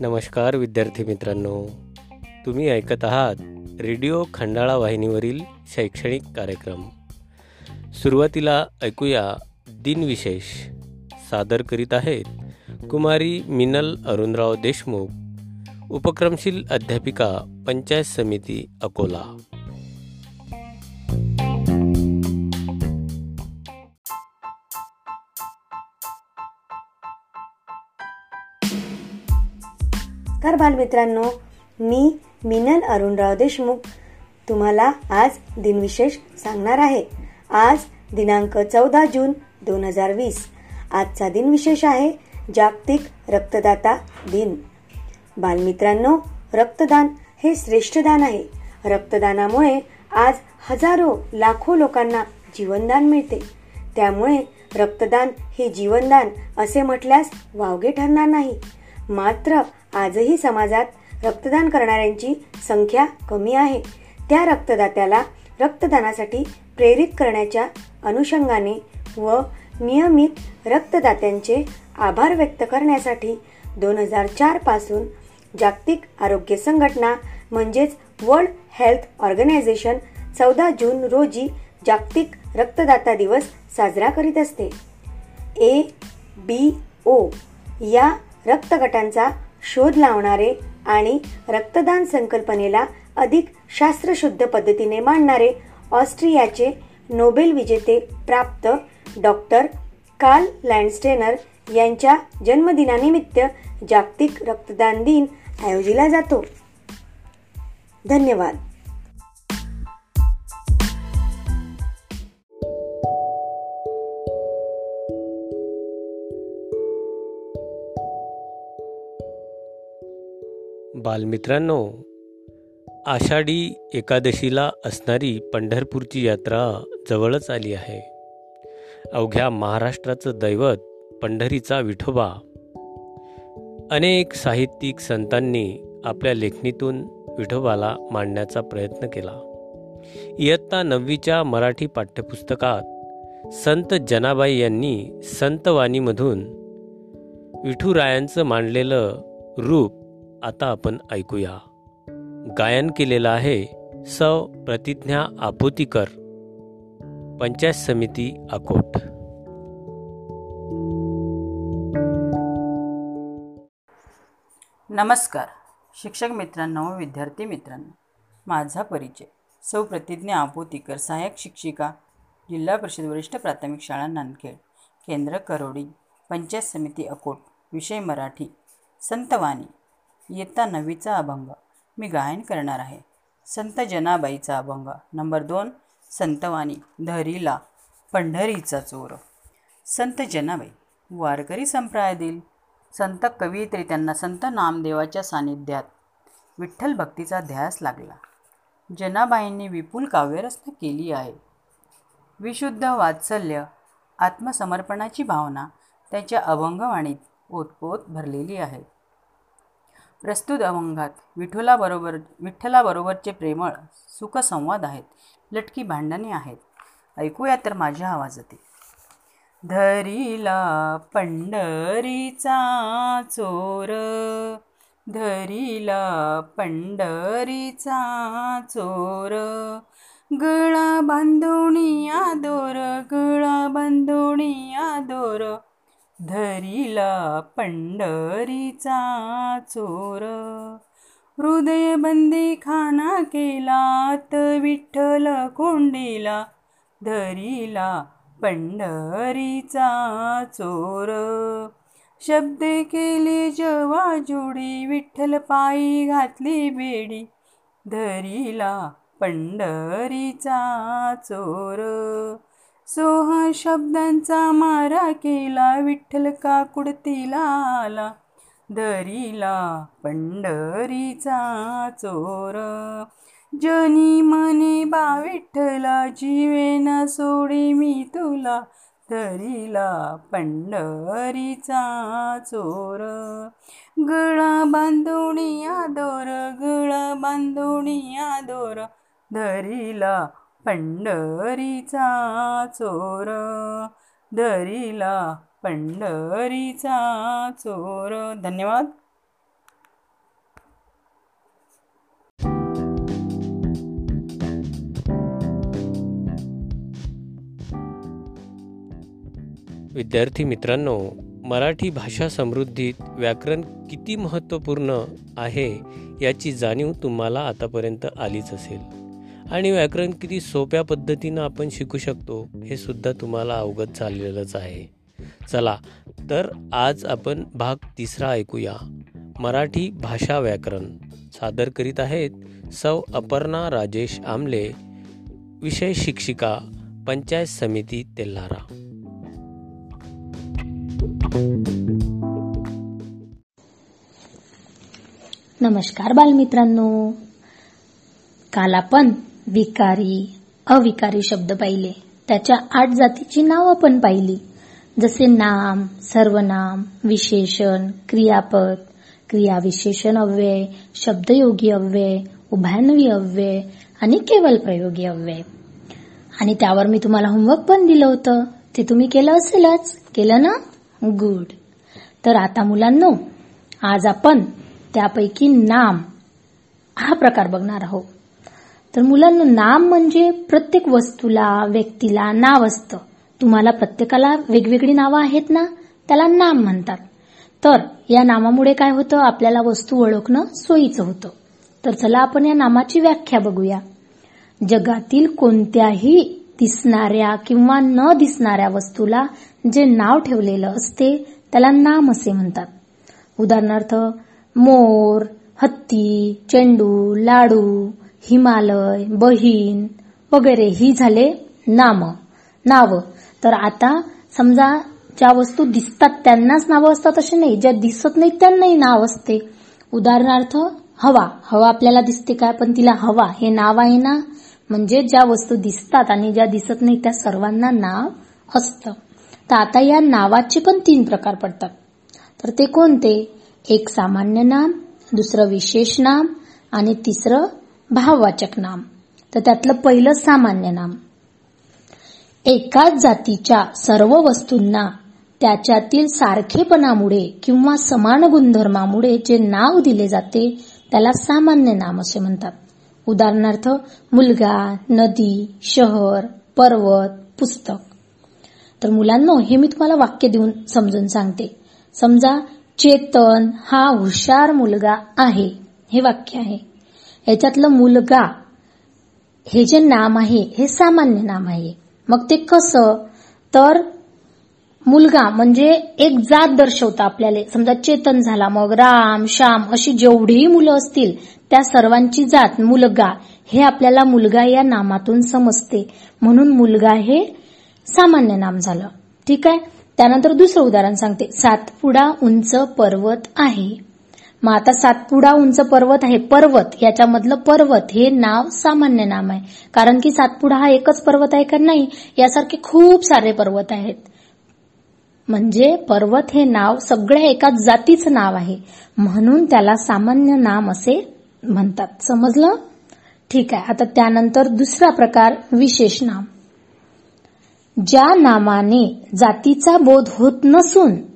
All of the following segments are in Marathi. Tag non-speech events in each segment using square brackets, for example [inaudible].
नमस्कार विद्यार्थी मित्रांनो. तुम्ही ऐकत आहात रेडिओ खंडाळा वाहिनीवरील शैक्षणिक कार्यक्रम. सुरुवातीला ऐकूया दिनविशेष. सादर करीत आहेत कुमारी मिनल अरुणराव देशमुख उपक्रमशील अध्यापिका पंचायत समिती अकोला. बालमित्रांनो मी मिनल अरुणराव देशमुख तुम्हाला आज दिनविशेष सांगणार आहे. आज दिनांक चौदा जून दोन हजार वीस. आजचा दिनविशेष आहे जागतिक रक्तदाता दिन. बालमित्रांनो रक्तदान हे श्रेष्ठ दान आहे. रक्तदानामुळे आज हजारो लाखो लोकांना जीवनदान मिळते. त्यामुळे रक्तदान हे जीवनदान असे म्हटल्यास वावगे ठरणार नाही. मात्र आजही समाजात रक्तदान करणाऱ्यांची संख्या कमी आहे. त्या रक्तदात्याला रक्तदानासाठी प्रेरित करण्याच्या अनुषंगाने व नियमित रक्तदात्यांचे आभार व्यक्त करण्यासाठी दोन हजार चारपासून जागतिक आरोग्य संघटना म्हणजेच वर्ल्ड हेल्थ ऑर्गनायझेशन चौदा जून रोजी जागतिक रक्तदाता दिवस साजरा करीत असते. ए बी ओ या रक्तगटांचा शोध लावणारे आणि रक्तदान संकल्पनेला अधिक शास्त्रशुद्ध पद्धतीने मांडणारे ऑस्ट्रियाचे नोबेल विजेते प्राप्त डॉक्टर कार्ल लँडस्टेनर यांच्या जन्मदिनानिमित्त जागतिक रक्तदान दिन आयोजिला जातो. धन्यवाद. बालमित्रांनो आषाढी एकादशीला असणारी पंढरपूरची यात्रा जवळच आली आहे. अवघ्या महाराष्ट्राचं दैवत पंढरीचा विठोबा. अनेक साहित्यिक संतांनी आपल्या लेखणीतून विठोबाला मांडण्याचा प्रयत्न केला. इयत्ता नववीच्या मराठी पाठ्यपुस्तकात संत जनाबाई यांनी संतवाणीमधून विठुरायांचं मांडलेलं रूप आता आपण ऐकूया. गायन केलेलं आहे स. प्रतिज्ञा आपुतीकर. पंचायत समिती अकोट. नमस्कार. शिक्षक मित्रांनो विद्यार्थी मित्रांनो. माझा परिचय. सौ. प्रतिज्ञा आपोतीकर सहाय्यक शिक्षिका जिल्हा परिषद वरिष्ठ प्राथमिक शाळा नांदखेड. केंद्र करोडी पंचायत समिती अकोट. विषय मराठी. संतवाणी. इयत्ता नववीचा अभंग. मी गायन करणार आहे. संत जनाबाईचा अभंग. नंबर दोन संतवाणी धरीला पंढरीचा चोर. संत जनाबाई वारकरी संप्रदायातील संत कवयित्री त्यांना संत नामदेवाच्या सानिध्यात विठ्ठल भक्तीचा ध्यास लागला. जनाबाईंनी विपुल काव्यरचना केली आहे. विशुद्ध वात्सल्य आत्मसमर्पणाची भावना त्याच्या अभंगवाणीत ओतपोत भरलेली आहे. प्रस्तुत अभंगात विठोलाबरोबर विठ्ठलाबरोबरचे प्रेमळ सुखसंवाद आहेत. लटकी भांडणे आहेत. ऐकूया तर माझ्या आवाजातील धरीला पंढरीचा चोर धरीला पंढरीचा चोर गळा बांधोणिया दोर गळा बांधोणिया दोर धरीला पंढरीचा चोर. हृदय बंदी खाना केलात विठ्ठल कोंडीला. धरीला पंढरीचा चोर. शब्द केले जवा जोडी विठ्ठल पायी घातली बेडी. धरीला पंढरीचा चोर. सोह शब्दांचा मारा केला विठ्ठल का कुडतीला आला. दरीला पंढरीचा चोर. जनी मने बा विठ्ठला जीवेना सोडी मी तुला. दरीला पंढरीचा चोर. गळा बांधोणिया आदोर गळा बांधोणिया आदोर धरीला पंढरीचा चोर दरीला पंढरीचा चोर. धन्यवाद. विद्यार्थी मित्रांनो मराठी भाषा समृद्धीत व्याकरण किती महत्त्वपूर्ण आहे याची जाणीव तुम्हाला आतापर्यंत आलीच असेल. आणि व्याकरण किती सोप्या पद्धतीनं आपण शिकू शकतो हे सुद्धा तुम्हाला अवगत झालेलंच आहे. चला तर आज आपण भाग तिसरा ऐकूया. मराठी भाषा व्याकरण. सादर करीत आहेत सौ अपर्णा राजेश आमले विषय शिक्षिका पंचायत समिती तेल्हारा. नमस्कार बालमित्रांनो. काल आपण विकारी अविकारी शब्द पाहिले. त्याच्या आठ जातीची नावं पण पाहिली. जसे नाम सर्वनाम विशेषण क्रियापद क्रियाविशेषण अव्यय शब्दयोगी अव्यय उभयान्वी अव्यय आणि केवल प्रयोगी अव्यय. आणि त्यावर मी तुम्हाला होमवर्क पण दिलं होतं. ते तुम्ही केलं असेलच. केलं ना? गुड तर आता मुलांनो आज आपण त्यापैकी नाम हा प्रकार बघणार आहोत. तर मुलांना नाम म्हणजे प्रत्येक वस्तूला व्यक्तीला नाव असतं. तुम्हाला प्रत्येकाला वेगवेगळी नावं आहेत ना? त्याला नाम म्हणतात. तर या नामामुळे काय होतं? आपल्याला वस्तू ओळखणं सोयीचं होतं. तर चला आपण या नामाची व्याख्या बघूया. जगातील कोणत्याही दिसणाऱ्या किंवा न दिसणाऱ्या वस्तूला जे नाव ठेवलेलं असते त्याला नाम असे म्हणतात. उदाहरणार्थ मोर हत्ती चेंडू लाडू हिमालय बहीण वगैरे ही झाले नाम. नाव. तर आता समजा ज्या वस्तू दिसतात त्यांनाच नावं असतात असे नाही. ज्या दिसत नाहीत त्यांनाही नाव असते. उदाहरणार्थ हवा. हवा आपल्याला दिसते काय पण तिला हवा हे नाव आहे ना? म्हणजे ज्या वस्तू दिसतात आणि ज्या दिसत नाही त्या सर्वांना नाव असतं. तर आता या नावाचे पण तीन प्रकार पडतात. तर ते कोणते? एक सामान्य नाम दुसरं विशेष नाम आणि तिसरं भाववाचक नाम तर त्यातलं पहिलं सामान्य नाम. एकाच जातीच्या सर्व वस्तूंना त्याच्यातील सारखेपणामुळे किंवा समान गुणधर्मामुळे जे नाव दिले जाते त्याला सामान्य नाम असे म्हणतात. उदाहरणार्थ मुलगा नदी शहर पर्वत पुस्तक. तर मुलांनो हे मी तुम्हाला वाक्य देऊन समजून सांगते. समजा चेतन हा हुशार मुलगा आहे. हे वाक्य आहे. याच्यातलं मुलगा हे जे नाम आहे हे सामान्य नाम आहे. मग ते कसं? तर मुलगा म्हणजे एक जात दर्शवतं आपल्याला. समजा चेतन झाला मग राम श्याम अशी जेवढीही मुलं असतील त्या सर्वांची जात मुलगा हे आपल्याला मुलगा या नामातून समजते. म्हणून मुलगा हे सामान्य नाम झालं. ठीक आहे? त्यानंतर दुसरं उदाहरण सांगते. सातपुडा उंच पर्वत आहे. मग आता सातपुडा उंच पर्वत आहे. पर्वत याच्यामधलं पर्वत हे नाव सामान्य नाम आहे. कारण की सातपुडा हा एकच पर्वत आहे का नाही यासारखे खूप सारे पर्वत आहेत. म्हणजे पर्वत हे नाव सगळ्या एकाच जातीचं नाव आहे. म्हणून त्याला सामान्य नाम असे म्हणतात. समजलं? ठीक आहे. आता त्यानंतर दुसरा प्रकार विशेष नाम. ज्या नामाने जातीचा बोध होत नसून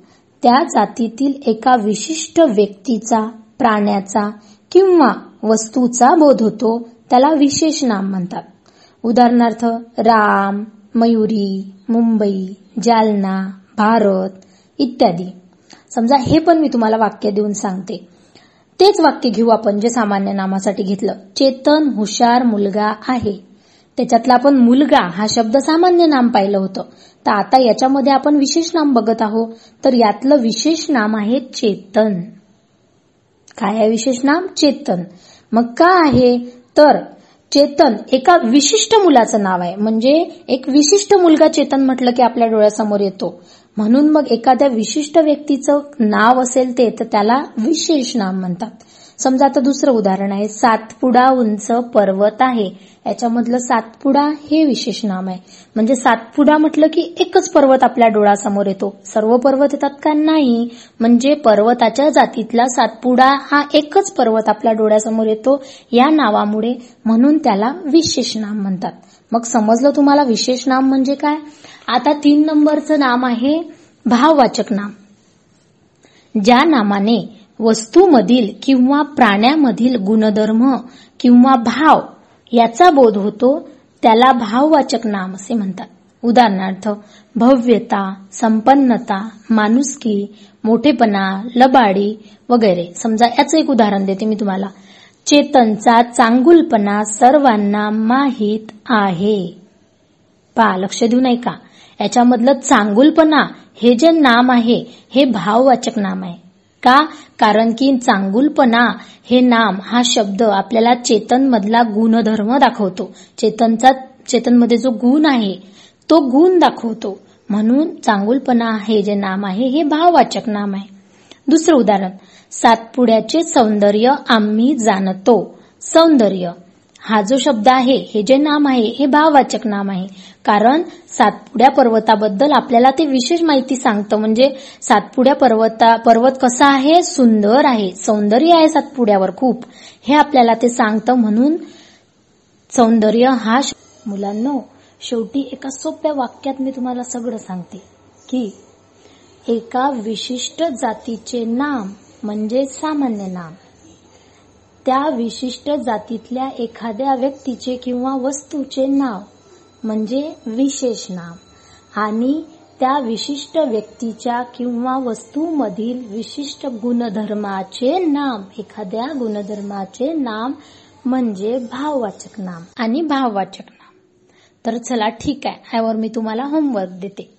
त्या जातीतील एका विशिष्ट व्यक्तीचा प्राण्याचा किंवा वस्तूचा बोध होतो त्याला विशेष नाम म्हणतात. उदाहरणार्थ राम मयुरी मुंबई जालना भारत इत्यादी. समजा हे पण मी तुम्हाला वाक्य देऊन सांगते. तेच वाक्य घेऊ आपण जे सामान्य नामासाठी घेतलं. चेतन हुशार मुलगा आहे. त्याच्यातला आपण मुलगा हा शब्द सामान्य नाम पाहिलं होतं. तर आता याच्यामध्ये आपण विशेष नाम बघत आहोत. तर यातलं विशेष नाम आहे चेतन. काय आहे विशेष नाम? चेतन. मग का आहे? तर चेतन एका विशिष्ट मुलाचं नाव आहे. म्हणजे एक विशिष्ट मुलगा चेतन म्हटलं की आपल्या डोळ्यासमोर येतो. म्हणून मग एखाद्या विशिष्ट व्यक्तीचं नाव असेल ते तर त्याला विशेष नाम म्हणतात. समजा आता दुसरं उदाहरण आहे सातपुडा उंच पर्वत आहे. याच्यामधलं सातपुडा हे विशेष नाम आहे. म्हणजे सातपुडा म्हटलं की एकच पर्वत आपल्या डोळ्यासमोर येतो. सर्व पर्वत येतात का? नाही. म्हणजे पर्वताच्या जातीतला सातपुडा हा एकच पर्वत आपल्या डोळ्यासमोर येतो. या नावामुळे म्हणून त्याला विशेष नाम म्हणतात. मग समजलं तुम्हाला विशेष नाम म्हणजे काय? आता तीन नंबरचं नाम आहे भाववाचक नाम. ज्या नामाने वस्तूमधील किंवा प्राण्यामधील गुणधर्म किंवा भाव याचा बोध होतो त्याला भाववाचक नाम असे म्हणतात. उदाहरणार्थ भव्यता संपन्नता माणुसकी मोठेपणा लबाडी वगैरे. समजा याचं एक उदाहरण देते मी तुम्हाला. चेतनचा चांगुलपणा सर्वांना माहीत आहे. पा लक्ष देऊ नाही का याच्यामधलं चांगुलपणा हे जे नाम आहे हे भाववाचक नाम आहे. का? कारण की चांगुलपणा हे नाम हा शब्द आपल्याला चेतन मधला गुणधर्म दाखवतो. चेतनचा चेतनमध्ये जो गुण आहे तो गुण दाखवतो. म्हणून चांगुलपणा हे जे नाम आहे हे भाववाचक नाम आहे. दुसरं उदाहरण सातपुड्याचे सौंदर्य आम्ही जाणतो. सौंदर्य हा जो शब्द आहे हे जे नाम आहे हे भाववाचक नाम आहे. कारण सातपुड्या पर्वताबद्दल आपल्याला ते विशेष माहिती सांगतं. म्हणजे सातपुड्या पर्वता पर्वत कसा आहे? सुंदर आहे. सौंदर्य आहे सातपुड्यावर खूप. हे आपल्याला ते सांगतं म्हणून सौंदर्य हा मुलांनो शेवटी एका सोप्या वाक्यात मी तुम्हाला सगळं सांगते की एका विशिष्ट जातीचे नाम म्हणजे सामान्य नाम. त्या विशिष्ट जातीतल्या एखाद्या व्यक्तीचे किंवा वस्तूचे नाव म्हणजे विशेष नाम. आणि त्या विशिष्ट व्यक्तीच्या किंवा वस्तूमधील विशिष्ट गुणधर्माचे नाम एखाद्या गुणधर्माचे नाम म्हणजे भाववाचक नाम आणि भाववाचक नाम. तर चला ठीक आहे यावर मी तुम्हाला होमवर्क देते.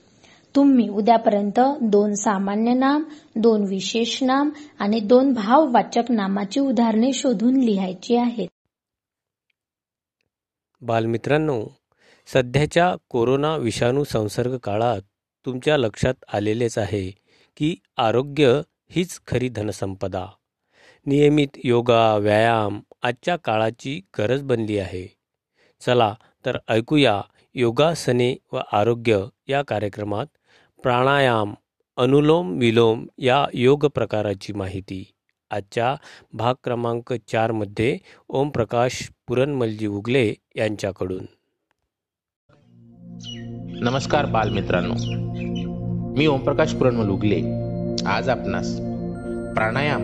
तुम्ही उद्यापर्यंत दोन सामान्य नाम दोन विशेष नाम आणि दोन भाववाचक नामाची उदाहरणे शोधून लिहायची आहेत. बालमित्रांनो सध्याच्या कोरोना विषाणू संसर्ग काळात तुमच्या लक्षात आलेलेच आहे की आरोग्य हीच खरी धनसंपदा. नियमित योगा व्यायाम आजच्या काळाची गरज बनली आहे. चला तर ऐकूया योगासने व आरोग्य या कार्यक्रमात प्राणायाम अनुलोम विलोम या योग प्रकाराची माहिती. आजच्या भाग क्रमांक चारमध्ये ओमप्रकाश पुरणमलजी उगले यांच्याकडून. नमस्कार बालमित्रांनो. मी ओमप्रकाश पुरणमलुगले आज आपणास प्राणायाम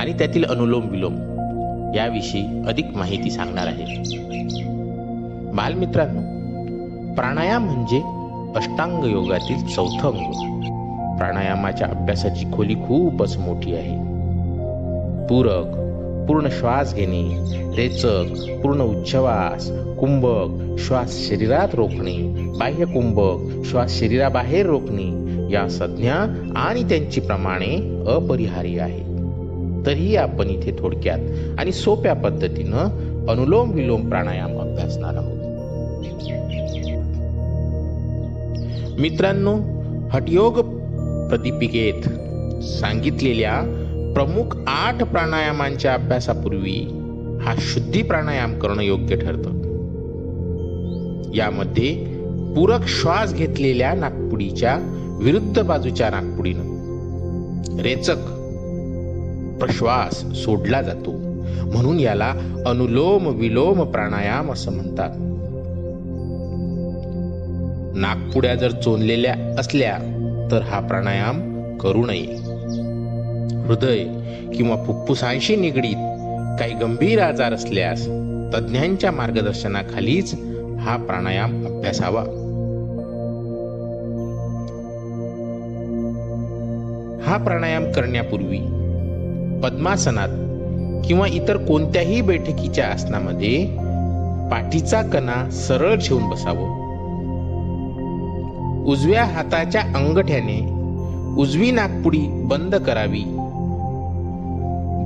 आणि त्यातील अनुलोम विलोम याविषयी अधिक माहिती सांगणार आहे. बालमित्रांनो प्राणायाम म्हणजे अष्टांग योगातील चौथं अंग. प्राणायामाच्या अभ्यासाची खोली खूपच मोठी आहे. पूरक पूर्ण श्वास घेणे रेचक पूर्ण उच्छवास कुंभक श्वास शरीरात रोखणे बाह्य कुंभक श्वास शरीराबाहेर रोखणे या संज्ञा आणि त्यांची प्रमाणे अपरिहार्य आहे तरीही आपण इथे थोडक्यात आणि सोप्या पद्धतीनं अनुलोम विलोम प्राणायाम अभ्यासणार आहोत. मित्रांनो हटयोग प्रदीपिकेत सांगितलेल्या प्रमुख आठ प्राणायामांच्या अभ्यासापूर्वी हा शुद्धी प्राणायाम करणं योग्य ठरतं. यामध्ये पूरक श्वास घेतलेल्या नागपुडीच्या विरुद्ध बाजूच्या नागपुडीनं रेचक प्रश्वास सोडला जातो म्हणून याला अनुलोम विलोम प्राणायाम असं म्हणतात. नागपुड्या जर चोनलेल्या असल्या तर हा प्राणायाम करू नये. हृदय किंवा फुफ्फुसांशी निगडीत काही गंभीर आजार असल्यास तज्ज्ञांच्या मार्गदर्शनाखालीच हा प्राणायाम अभ्यासावा. हा प्राणायाम करण्यापूर्वी पद्मासनात किंवा इतर कोणत्याही बैठकीच्या आसनामध्ये पाठीचा कणा सरळ ठेवून बसावं. उजव्या हाताच्या अंगठ्याने उजवी नागपुडी बंद करावी.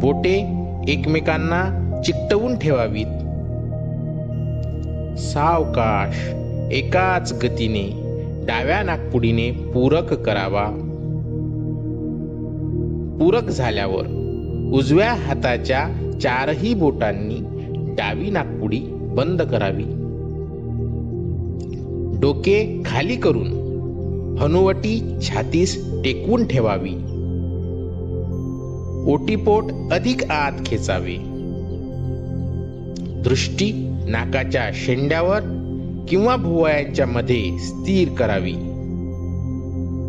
बोटे एकमेकांना चिकटवून ठेवावीत. सावकाश एकाच गतीने डाव्या नागपुडीने पूरक करावा. पूरक झाल्यावर उजव्या हाताच्या चारही बोटांनी डावी नागपुडी बंद करावी. डोके खाली करून हनुवटी छातीस टेकवून ठेवावी. ओटीपोट अधिक आत खेचावे. दृष्टी नाकाच्या शेंड्यावर किंवा भुवयांच्या मध्ये स्थिर करावी.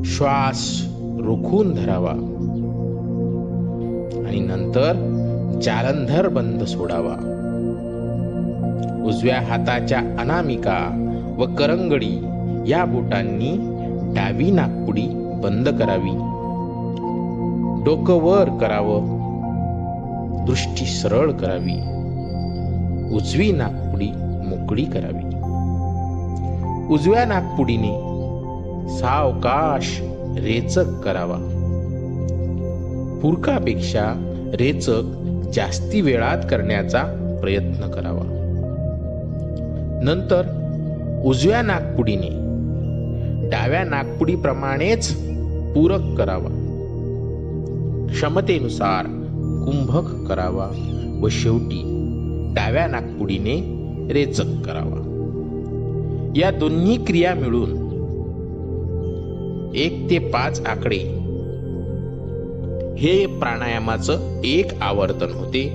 श्वास रोखून धरावा. आणि नंतर जालंधर बंद सोडावा. उजव्या हाताच्या अनामिका व करंगडी या बोटांनी डावी नाकपुडी बंद करावी. डोकं वर करावं. दृष्टी सरळ करावी. उजवी नागपुडी मोकळी करावी. उजव्या नागपुडीने सावकाश रेचक करावा. पुरकापेक्षा रेचक जास्ती वेळात करण्याचा प्रयत्न करावा. नंतर उजव्या नागपुडीने डाव्या नागपुडीप्रमाणेच पूरक करावा. क्षमतेनुसार कुंभक करावा व शेवटी डाव्या नागपुडीने रेचक करावा. या दोन्ही क्रिया मिळून एक ते पाच आकडे हे प्राणायामाचं एक आवर्तन होते.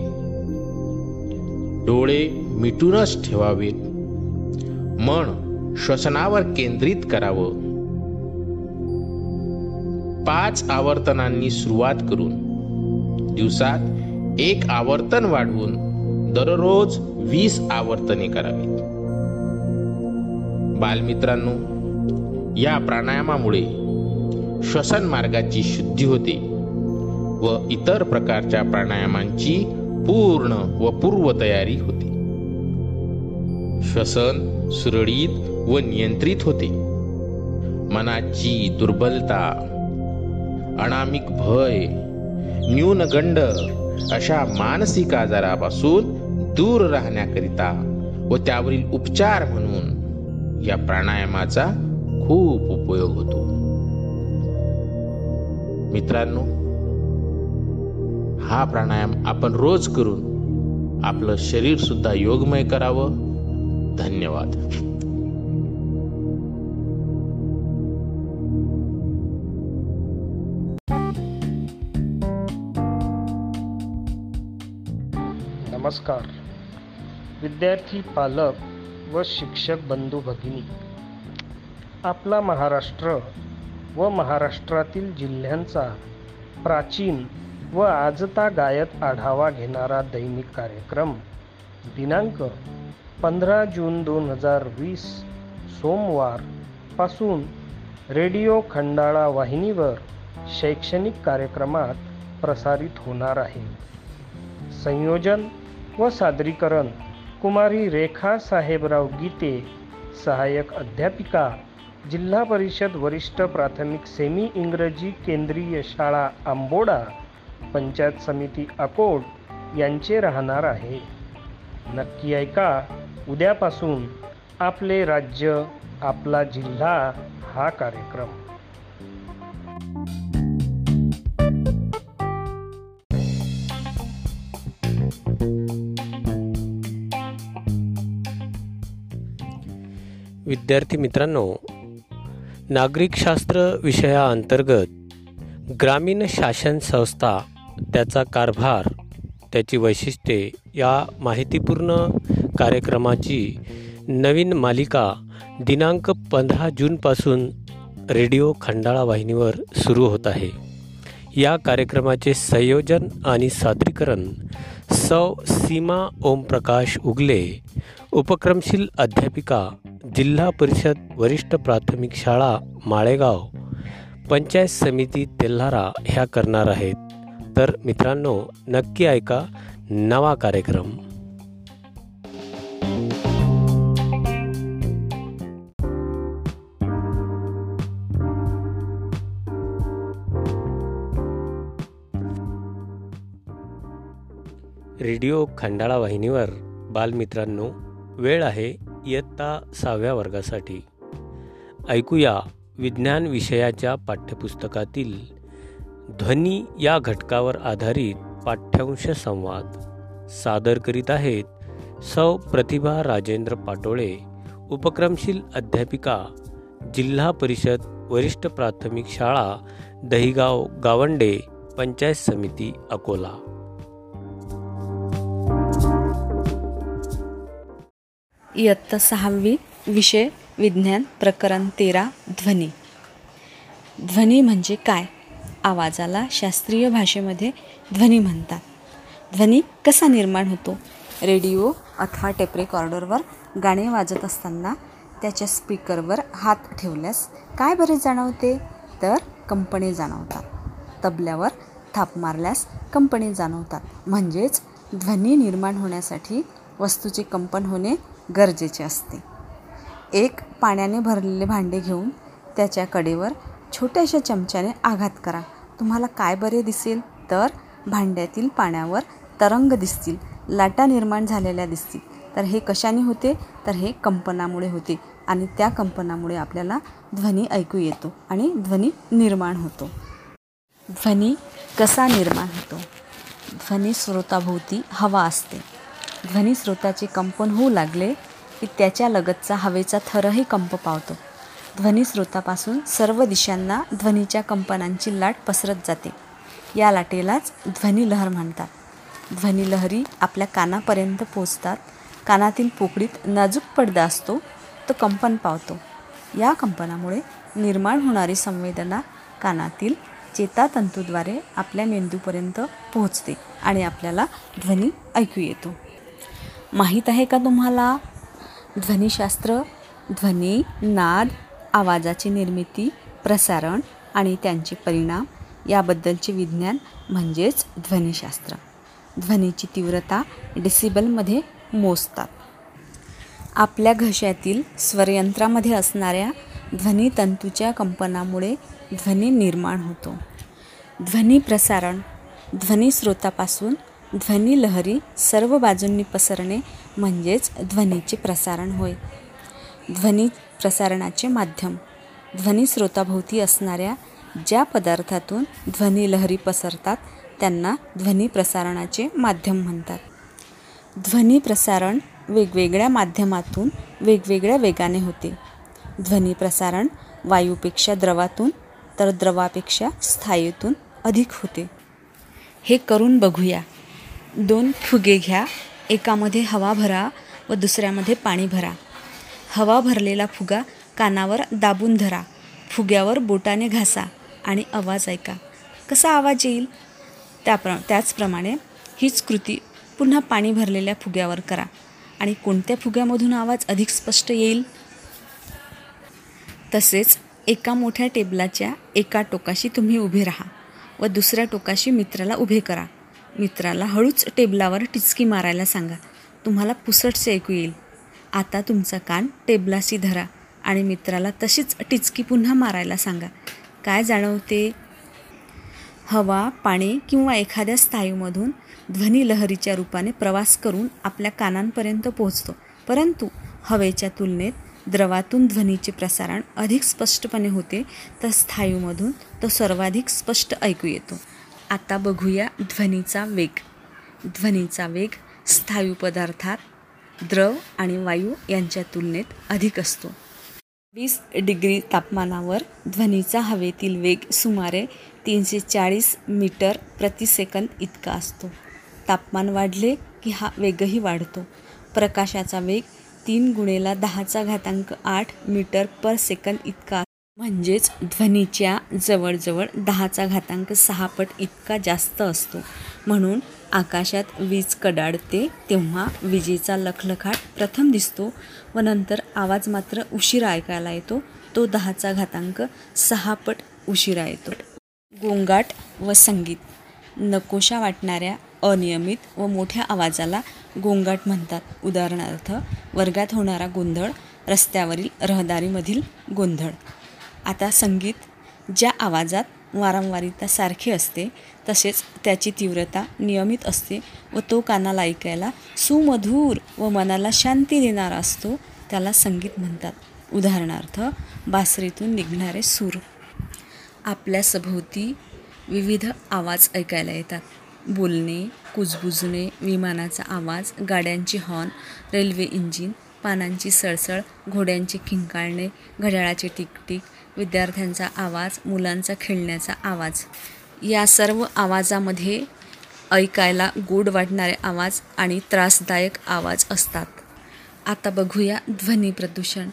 डोळे मिटूनच ठेवावेत. मन श्वसनावर केंद्रित करावं. पाच आवर्तनांनी सुरुवात करून दिवसात एक आवर्तन वाढवून दररोज वीस आवर्तने करावीत. बालमित्रांनो या प्राणायामामुळे श्वसन मार्गाची शुद्धी होते व इतर प्रकारच्या प्राणायामांची पूर्ण व पूर्वतयारी होते. श्वसन सुरळीत व नियंत्रित होते. मनाची दुर्बलता अनामिक भय न्यूनगंड अशा मानसिक आजारापासून दूर राहण्याकरिता व त्यावरील उपचार म्हणून या प्राणायामाचा खूप उपयोग होतो. मित्रांनो हा प्राणायाम आपण रोज करून आपलं शरीर सुद्धा योगमय करावं. धन्यवाद. विद्यार्थी पालक व शिक्षक बंधू भगिनी आपला महाराष्ट्र व महाराष्ट्रातील जिल्ह्यांचा प्राचीन व आजता गायत आढावा घेणारा दैनिक कार्यक्रम दिनांक पंधरा जून दोन हजार वीस सोमवारपासून रेडिओ खंडाळा वाहिनीवर शैक्षणिक कार्यक्रमात प्रसारित होणार आहे. संयोजन व सादरीकरण कुमारी रेखा साहेबराव गीते सहाय्यक अध्यापिका जिल्हा परिषद वरिष्ठ प्राथमिक सेमी इंग्रजी केंद्रीय शाळा आंबोडा पंचायत समिती अकोट यांचे राहणार आहे. नक्की ऐका उद्यापासून आपले राज्य आपला जिल्हा हा कार्यक्रम. विद्यार्थी मित्रांनो नागरिकशास्त्र विषयाअंतर्गत ग्रामीण शासन संस्था त्याचा कारभार त्याची वैशिष्ट्ये या माहितीपूर्ण कार्यक्रमाची नवीन मालिका दिनांक पंधरा जूनपासून रेडिओ खंडाळा वाहिनीवर सुरू होत आहे. या कार्यक्रमाचे संयोजन आणि सादरीकरण सौ सीमा ओमप्रकाश उगले उपक्रमशील अध्यापिका जिल्हा परिषद वरिष्ठ प्राथमिक शाळा माळेगाव पंचायत समिती तेल्हारा ह्या करणार आहेत. तर मित्रांनो नक्की ऐका नवा कार्यक्रम. रेडिओ खंडाळा वाहिनीवर बालमित्रांनो वेळ आहे इयत्ता सहाव्या वर्गासाठी. ऐकूया विज्ञान विषयाच्या पाठ्यपुस्तकातील ध्वनी या घटकावर आधारित पाठ्यांश संवाद. सादर करीत आहेत सौ प्रतिभा राजेंद्र पाटोळे उपक्रमशील अध्यापिका जिल्हा परिषद वरिष्ठ प्राथमिक शाळा दहिगाव गावंडे पंचायत समिती अकोला. इयत्ता सहावी विषय विज्ञान प्रकरण तेरा ध्वनी. ध्वनी म्हणजे काय? आवाजाला शास्त्रीय भाषेमध्ये ध्वनी म्हणतात. ध्वनी कसा निर्माण होतो? रेडिओ अथवा टेप रेकॉर्डरवर गाणे वाजत असताना त्याच्या स्पीकरवर हात ठेवल्यास काय बरे जाणवते? तर कंपनी जाणवतात. तबल्यावर थाप मारल्यास कंपनी जाणवतात. म्हणजेच ध्वनी निर्माण होण्यासाठी वस्तूचे कंपन होणे गरजेचे असते. एक पाण्याने भरलेले भांडे घेऊन त्याच्या कडेवर छोट्याशा चमच्याने आघात करा. तुम्हाला काय बरे दिसेल? तर भांड्यातील पाण्यावर तरंग दिसतील. लाटा निर्माण झालेल्या दिसतील. तर हे कशाने होते? तर हे कंपनामुळे होते आणि त्या कंपनामुळे आपल्याला ध्वनी ऐकू येतो आणि ध्वनी निर्माण होतो. ध्वनी कसा निर्माण होतो? ध्वनी स्रोताभोवती हवा असते. ध्वनिस्रोताचे कंपन होऊ लागले की त्याच्या लगतचा हवेचा थरही कंप पावतो. ध्वनिस्रोतापासून सर्व दिशांना ध्वनीच्या कंपनांची लाट पसरत जाते. या लाटेलाच ध्वनिलहर म्हणतात. ध्वनिलहरी आपल्या कानापर्यंत पोचतात. कानातील पोकळीत नाजूक पडदा असतो तो कंपन पावतो. या कंपनामुळे निर्माण होणारी संवेदना कानातील चेतातंतूद्वारे आपल्या मेंदूपर्यंत पोहोचते आणि आपल्याला ध्वनी ऐकू येतो. माहीत आहे का तुम्हाला? ध्वनिशास्त्र ध्वनी नाद आवाजाची निर्मिती प्रसारण आणि त्यांचे परिणाम याबद्दलचे विज्ञान म्हणजेच ध्वनिशास्त्र. ध्वनीची तीव्रता डिसिबलमध्ये मोजतात. आपल्या घशातील स्वरयंत्रामध्ये असणाऱ्या ध्वनितंतूच्या कंपनामुळे ध्वनी निर्माण होतो. ध्वनी प्रसारण ध्वनी स्रोतापासून ध्वनी लहरी सर्व बाजूंनी पसरणे म्हणजेच ध्वनीचे प्रसारण होय. ध्वनी प्रसारणाचे माध्यम. ध्वनी स्रोताभोवती असणाऱ्या ज्या पदार्थातून ध्वनी लहरी पसरतात त्यांना ध्वनी प्रसारणाचे माध्यम म्हणतात. ध्वनी प्रसारण वेगवेगळ्या माध्यमातून वेगवेगळ्या वेगाने होते. ध्वनी प्रसारण वायूपेक्षा द्रवातून तर द्रवापेक्षा स्थायीतून अधिक होते. हे करून बघूया. दोन फुगे घ्या एकामध्ये हवा भरा व दुसऱ्यामध्ये पाणी भरा. हवा भरलेला फुगा कानावर दाबून धरा. फुग्यावर बोटाने घासा आणि आवाज ऐका. कसा आवाज येईल? त्याप्र त्याचप्रमाणे हीच कृती पुन्हा पाणी भरलेल्या फुग्यावर करा आणि कोणत्या फुग्यामधून आवाज अधिक स्पष्ट येईल? तसेच एका मोठ्या टेबलाच्या एका टोकाशी तुम्ही उभे राहा व दुसऱ्या टोकाशी मित्राला उभे करा. मित्राला हळूच टेबलावर टिचकी मारायला सांगा. तुम्हाला पुसटसे ऐकू येईल. आता तुमचा कान टेबलाशी धरा आणि मित्राला तशीच टिचकी पुन्हा मारायला सांगा. काय जाणवते? हवा पाणी किंवा एखाद्या स्थायूमधून ध्वनी लहरीच्या रूपाने प्रवास करून आपल्या कानांपर्यंत पोहोचतो. परंतु हवेच्या तुलनेत द्रवातून ध्वनीचे प्रसारण अधिक स्पष्टपणे होते तर स्थायूमधून तो सर्वाधिक स्पष्ट ऐकू येतो. आता बघूया ध्वनीचा वेग. ध्वनीचा वेग स्थायू पदार्थात द्रव आणि वायू यांच्या तुलनेत अधिक असतो. वीस डिग्री तापमानावर ध्वनीचा हवेतील वेग सुमारे तीनशे चाळीस मीटर प्रति सेकंद इतका असतो. तापमान वाढले की हा वेगही वाढतो. प्रकाशाचा वेग तीन गुणेला दहाचा घातांक आठ मीटर पर सेकंद इतका म्हणजेच ध्वनीच्या जवळजवळ दहाचा घातांक सहा पट इतका जास्त असतो. म्हणून आकाशात वीज कडाडते तेव्हा विजेचा लखलखाट प्रथम दिसतो व नंतर आवाज मात्र उशिरा ऐकायला येतो. तो दहाचा घातांक सहा पट उशिरा येतो. गोंगाट व संगीत. नकोशा वाटणाऱ्या अनियमित व मोठ्या आवाजाला गोंगाट म्हणतात. उदाहरणार्थ वर्गात होणारा गोंधळ रस्त्यावरील रहदारीमधील गोंधळ. आता संगीत ज्या आवाजात वारंवारिता सारखी असते तसेच त्याची तीव्रता नियमित असते व तो कानाला ऐकायला सुमधूर व मनाला शांती देणारा असतो त्याला संगीत म्हणतात. उदाहरणार्थ बासरीतून निघणारे सूर. आपल्या सभोवती विविध आवाज ऐकायला येतात. बोलणे कुजबुजणे विमानाचा आवाज गाड्यांची हॉर्न रेल्वे इंजिन पानांची सळसळ घोड्यांचे किंकाळणे घड्याळाचे टिकटिक विद्यार्थ्यांचा आवाज मुलांचा खेळण्याचा आवाज. या सर्व आवाजामध्ये ऐकायला गोड वाटणारे आवाज आणि त्रासदायक आवाज असतात. आता बघूया ध्वनी प्रदूषण.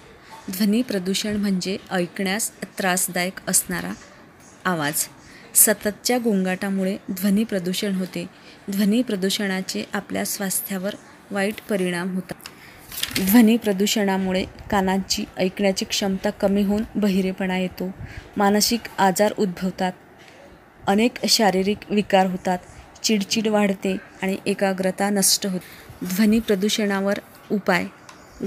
ध्वनी प्रदूषण म्हणजे ऐकण्यास त्रासदायक असणारा आवाज. सततच्या गोंगाटामुळे ध्वनी प्रदूषण होते. ध्वनी प्रदूषणाचे आपल्या स्वास्थ्यावर वाईट परिणाम होतात. ध्वनी प्रदूषणामुळे कानांची ऐकण्याची क्षमता कमी होऊन बहिरेपणा येतो. मानसिक आजार उद्भवतात. अनेक शारीरिक विकार होतात. चिडचिड वाढते आणि एकाग्रता नष्ट होते. ध्वनी प्रदूषणावर उपाय.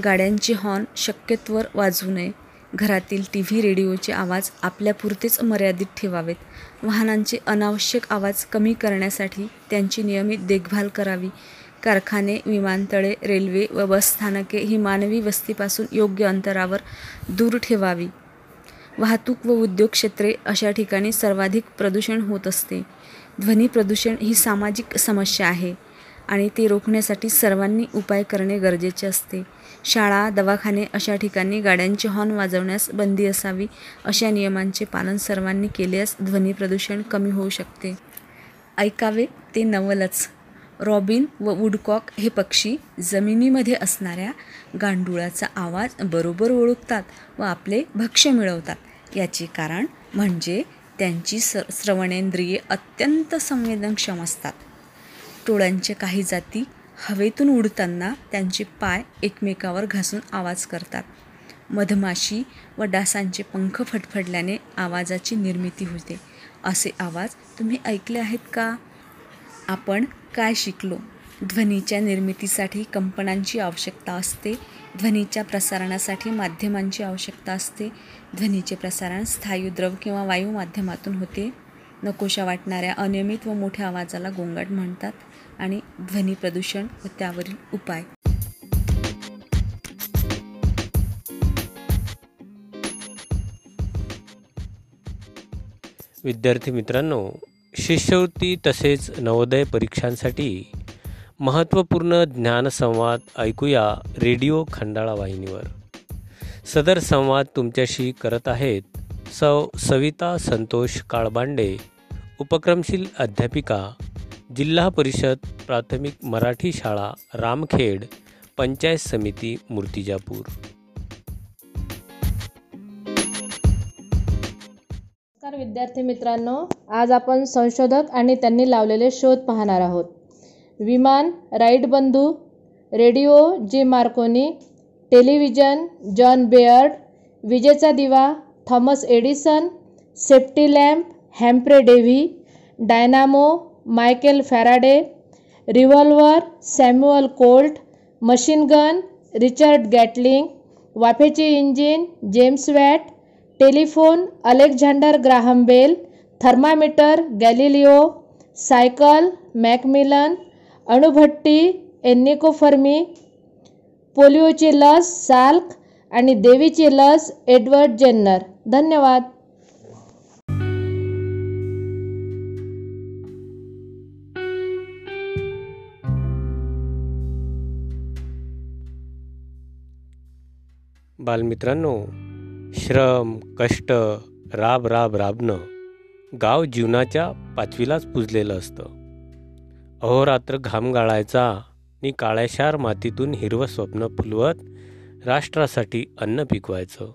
गाड्यांचे हॉर्न शक्यतोवर वाजू नये. घरातील टी व्ही रेडिओचे आवाज आपल्यापुरतेच मर्यादित ठेवावेत. वाहनांचे अनावश्यक आवाज कमी करण्यासाठी त्यांची नियमित देखभाल करावी. कारखाने विमानतळे रेल्वे व बसस्थानके ही मानवी वस्तीपासून योग्य अंतरावर दूर ठेवावी. वाहतूक व उद्योग क्षेत्रे अशा ठिकाणी सर्वाधिक प्रदूषण होत असते. ध्वनी प्रदूषण ही सामाजिक समस्या आहे आणि ते रोखण्यासाठी सर्वांनी उपाय करणे गरजेचे असते. शाळा दवाखाने अशा ठिकाणी गाड्यांचे हॉर्न वाजवण्यास बंदी असावी अशा नियमांचे पालन सर्वांनी केल्यास ध्वनी प्रदूषण कमी होऊ शकते. ऐकावे ते नवलच. रॉबिन व वुडकॉक हे पक्षी जमिनीमध्ये असणाऱ्या गांडुळाचा आवाज बरोबर ओळखतात व आपले भक्ष्य मिळवतात. याचे कारण म्हणजे त्यांची स श्रवणेंद्रिये अत्यंत संवेदनक्षम असतात. टोळ्यांच्या काही जाती हवेतून उडताना त्यांचे पाय एकमेकावर घासून आवाज करतात. मधमाशी व डासांचे पंख फटफडल्याने आवाजाची निर्मिती होते. असे आवाज तुम्ही ऐकले आहेत का? आपण काय शिकलो? ध्वनीच्या निर्मितीसाठी कंपनांची आवश्यकता असते. ध्वनीच्या प्रसारणासाठी माध्यमांची आवश्यकता असते. ध्वनीचे प्रसारण स्थायू द्रव किंवा वायू माध्यमातून होते. नकोशा वाटणाऱ्या अनियमित व मोठ्या आवाजाला गोंगाट म्हणतात आणि ध्वनी प्रदूषण व त्यावरील उपाय. विद्यार्थी मित्रांनो शिष्यवृत्ती तसेच नवोदय परीक्षांसाठी महत्त्वपूर्ण ज्ञानसंवाद ऐकूया रेडिओ खंडाळा वाहिनीवर. सदर संवाद तुमच्याशी करत आहेत सौ सविता संतोष काळबांडे उपक्रमशील अध्यापिका जिल्हा परिषद प्राथमिक मराठी शाळा रामखेड पंचायत समिती मूर्तिजापूर. नमस्कार विद्यार्थी मित्रांनो. आज आपण संशोधक आणि त्यांनी लावलेले शोध पाहणार आहोत. विमान राईट बंधू radio G Marconi television John Baird विजेचा दिवा Thomas Edison safety lamp Humphry Davy dynamo Michael Faraday revolver Samuel Colt machine gun Richard Gatling वाफेचे engine James Watt telephone Alexander Graham Bell thermometer Galileo cycle Macmillan अणुभट्टी एन्निको फर्मी पोलिओची लस साल्क आणि देवीची लस एडवर्ड जेन्नर. धन्यवाद. बालमित्रांनो श्रम कष्ट राब राब राबणं गाव जीवनाच्या पाचवीलाच पुजलेलं असतं. अहोरात्र घाम गाळायचा आणि काळ्याशार मातीतून हिरवं स्वप्न फुलवत राष्ट्रासाठी अन्न पिकवायचं.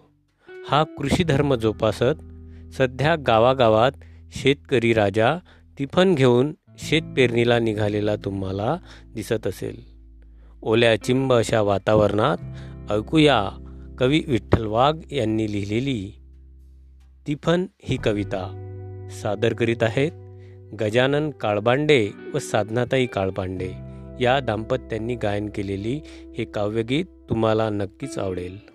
हा कृषीधर्म जोपासत सध्या गावागावात शेतकरी राजा तिफन घेऊन शेतपेरणीला निघालेला तुम्हाला दिसत असेल. ओल्या चिंब अशा वातावरणात ऐकूया कवी विठ्ठल वाघ यांनी लिहिलेली तिफन ही कविता सादर करीत आहेत गजानन काळबांडे व साधनाताई काळबांडे. या दाम्पत्यांनी गायन केलेली हे काव्यगीत तुम्हाला नक्कीच आवडेल.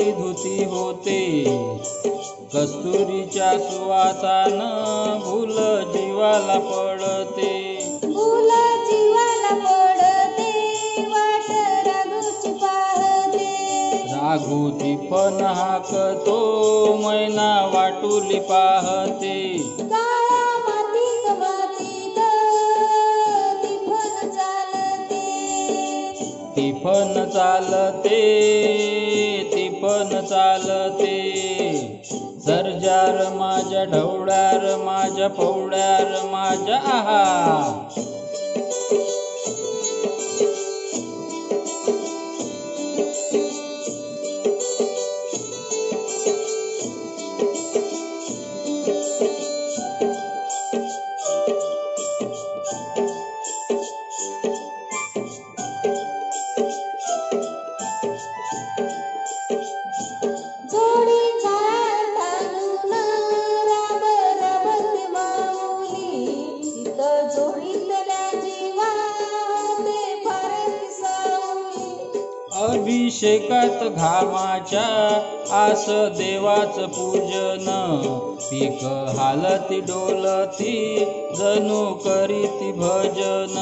धुती होते. कस्तुरीच्या सुवासानं आस देवाच पूजन. पीक हालती डोलती जणू करीती भजन.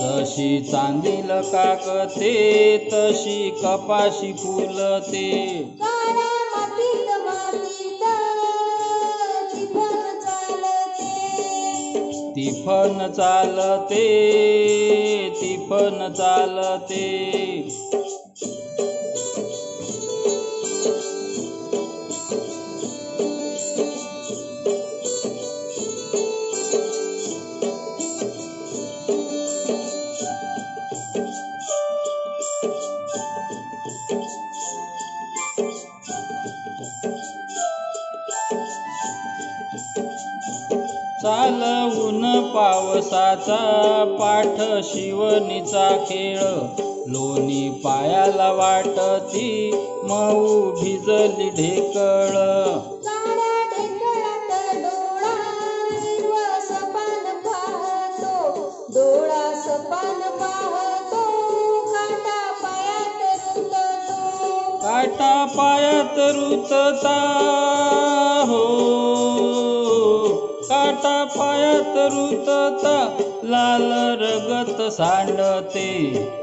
जशी चांदील काकते तशी कपाशी फुलते. तिफन चालते. तिफन चालते. पावसाचा पाठ शिवनीचा खेळ. लोणी पायाला वाटती मऊ भिजली ढेकळ. काटा पायात रुततो. पायात रुतता लाल रगत सांडते.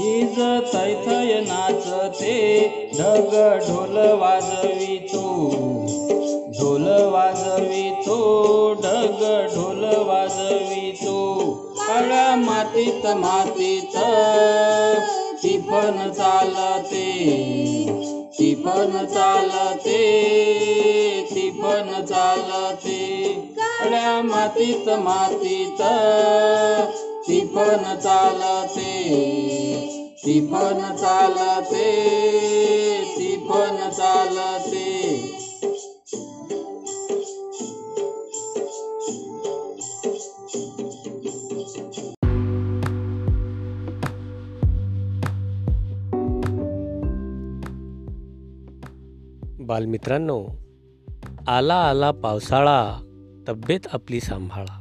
इज थैथय नाचते ढग ढोल वाजवितो ढोल वाजवितो ढग ढोल वाजवितो. काळ्या मातीत मातीत तिफन चालते टिपन चालते तिफन चालते. काळ्या मातीत मातीत तिफन चालते. तिफन चालते तिफन चालते. बालमित्रांनो आला आला पावसाळा तब्येत आपली सांभाळा.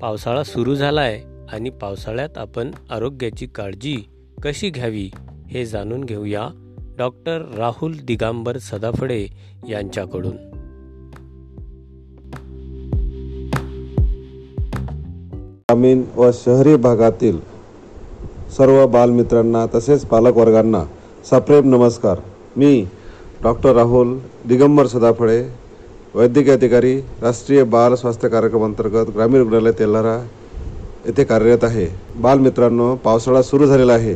पावसाळा सुरू झालाय आणि पावसाळ्यात आपण आरोग्याची काळजी कशी घ्यावी हे जाणून घेऊया डॉक्टर राहुल दिगांबर सदाफडे यांच्याकडून. ग्रामीण व शहरी भागातील सर्व बालमित्रांना तसेच पालकवर्गांना सप्रेम नमस्कार. मी डॉक्टर राहुल दिगंबर सदाफळे वैद्यकीय अधिकारी राष्ट्रीय बाल स्वास्थ्य कार्यक्रम अंतर्गत ग्रामीण रुग्णालय तेल्हारा येथे कार्यरत आहे. बालमित्रांनो पावसाळा सुरू झालेला आहे.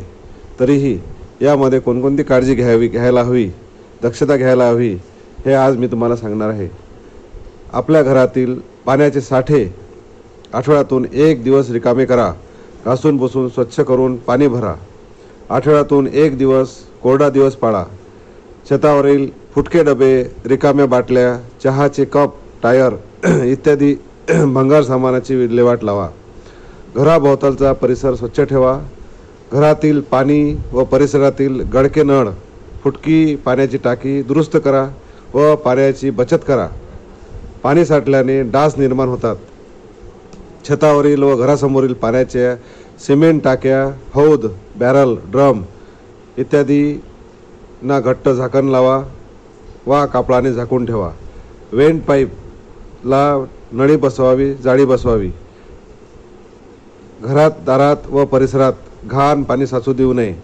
तरीही यामध्ये कोणकोणती काळजी घ्यावी घ्यायला हवी दक्षता घ्यायला हवी हे आज मी तुम्हाला सांगणार आहे. आपल्या घरातील पाण्याचे साठे आठवड्यातून एक दिवस रिकामे करा. घासून पुसून स्वच्छ करून पाणी भरा. आठवड्यातून एक दिवस कोरडा दिवस पाळा. छतावरील फुटके डबे रिकाम्या बाटल्या चहाचे कप टायर [clears throat] इत्यादी [clears throat] भंगार सामानाची विल्हेवाट लावा. घराभोवतालचा परिसर स्वच्छ ठेवा. घरातील पाणी व परिसरातील गडके नळ फुटकी पाण्याची टाकी दुरुस्त करा व पाण्याची बचत करा. पाणी साठल्याने डास निर्माण होतात. छतावरील व घरासमोरील पाण्याच्या सिमेंट टाक्या हौद बॅरल ड्रम इत्यादी ना घट्ट झाकण लावा वा कापडाने झाकून ठेवा. वेंट पाईपला नळी बसवावी जाळी बसवावी. घरात दारात व परिसरात घाण पाणी साचू देऊ नये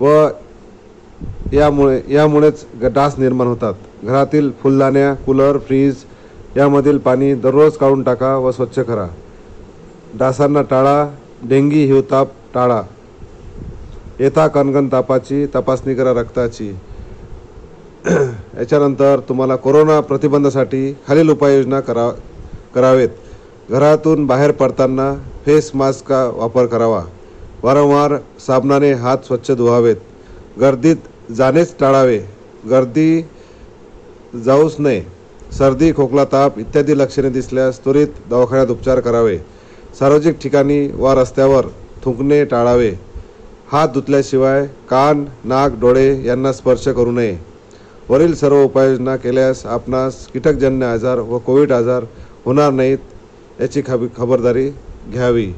व यामुळे यामुळेच ग- डास निर्माण होतात. घरातील फुलदाण्या कूलर फ्रीज यामधील पाणी दररोज काढून टाका व स्वच्छ करा. डासांना टाळा डेंगी हिवताप टाळा. येता कणकण तापाची तपासणी करा रक्ताची. [clears throat] याच्यानंतर तुम्हाला कोरोना प्रतिबंधासाठी खालील उपाययोजना करा करावेत. घरातून बाहेर पडताना फेस मास्कचा वापर करावा. वारंवार साबणाने हात स्वच्छ धुवावेत. गर्दीत जाणेच टाळावे. गर्दी जाऊच नये. सर्दी खोकला ताप इत्यादी लक्षणे दिसल्यास त्वरित दवाखान्यात उपचार करावे. सार्वजनिक ठिकाणी वा रस्त्यावर थुंकणे टाळावे. हात धुतल्याशिवाय कान नाक डोळे यांना स्पर्श करू नये. वरील सर्व उपाययोजना केल्यास आपणास कीटकजन्य आजार व कोविड आजार होणार नाहीत. याची खब खबरदारी घ्यावी.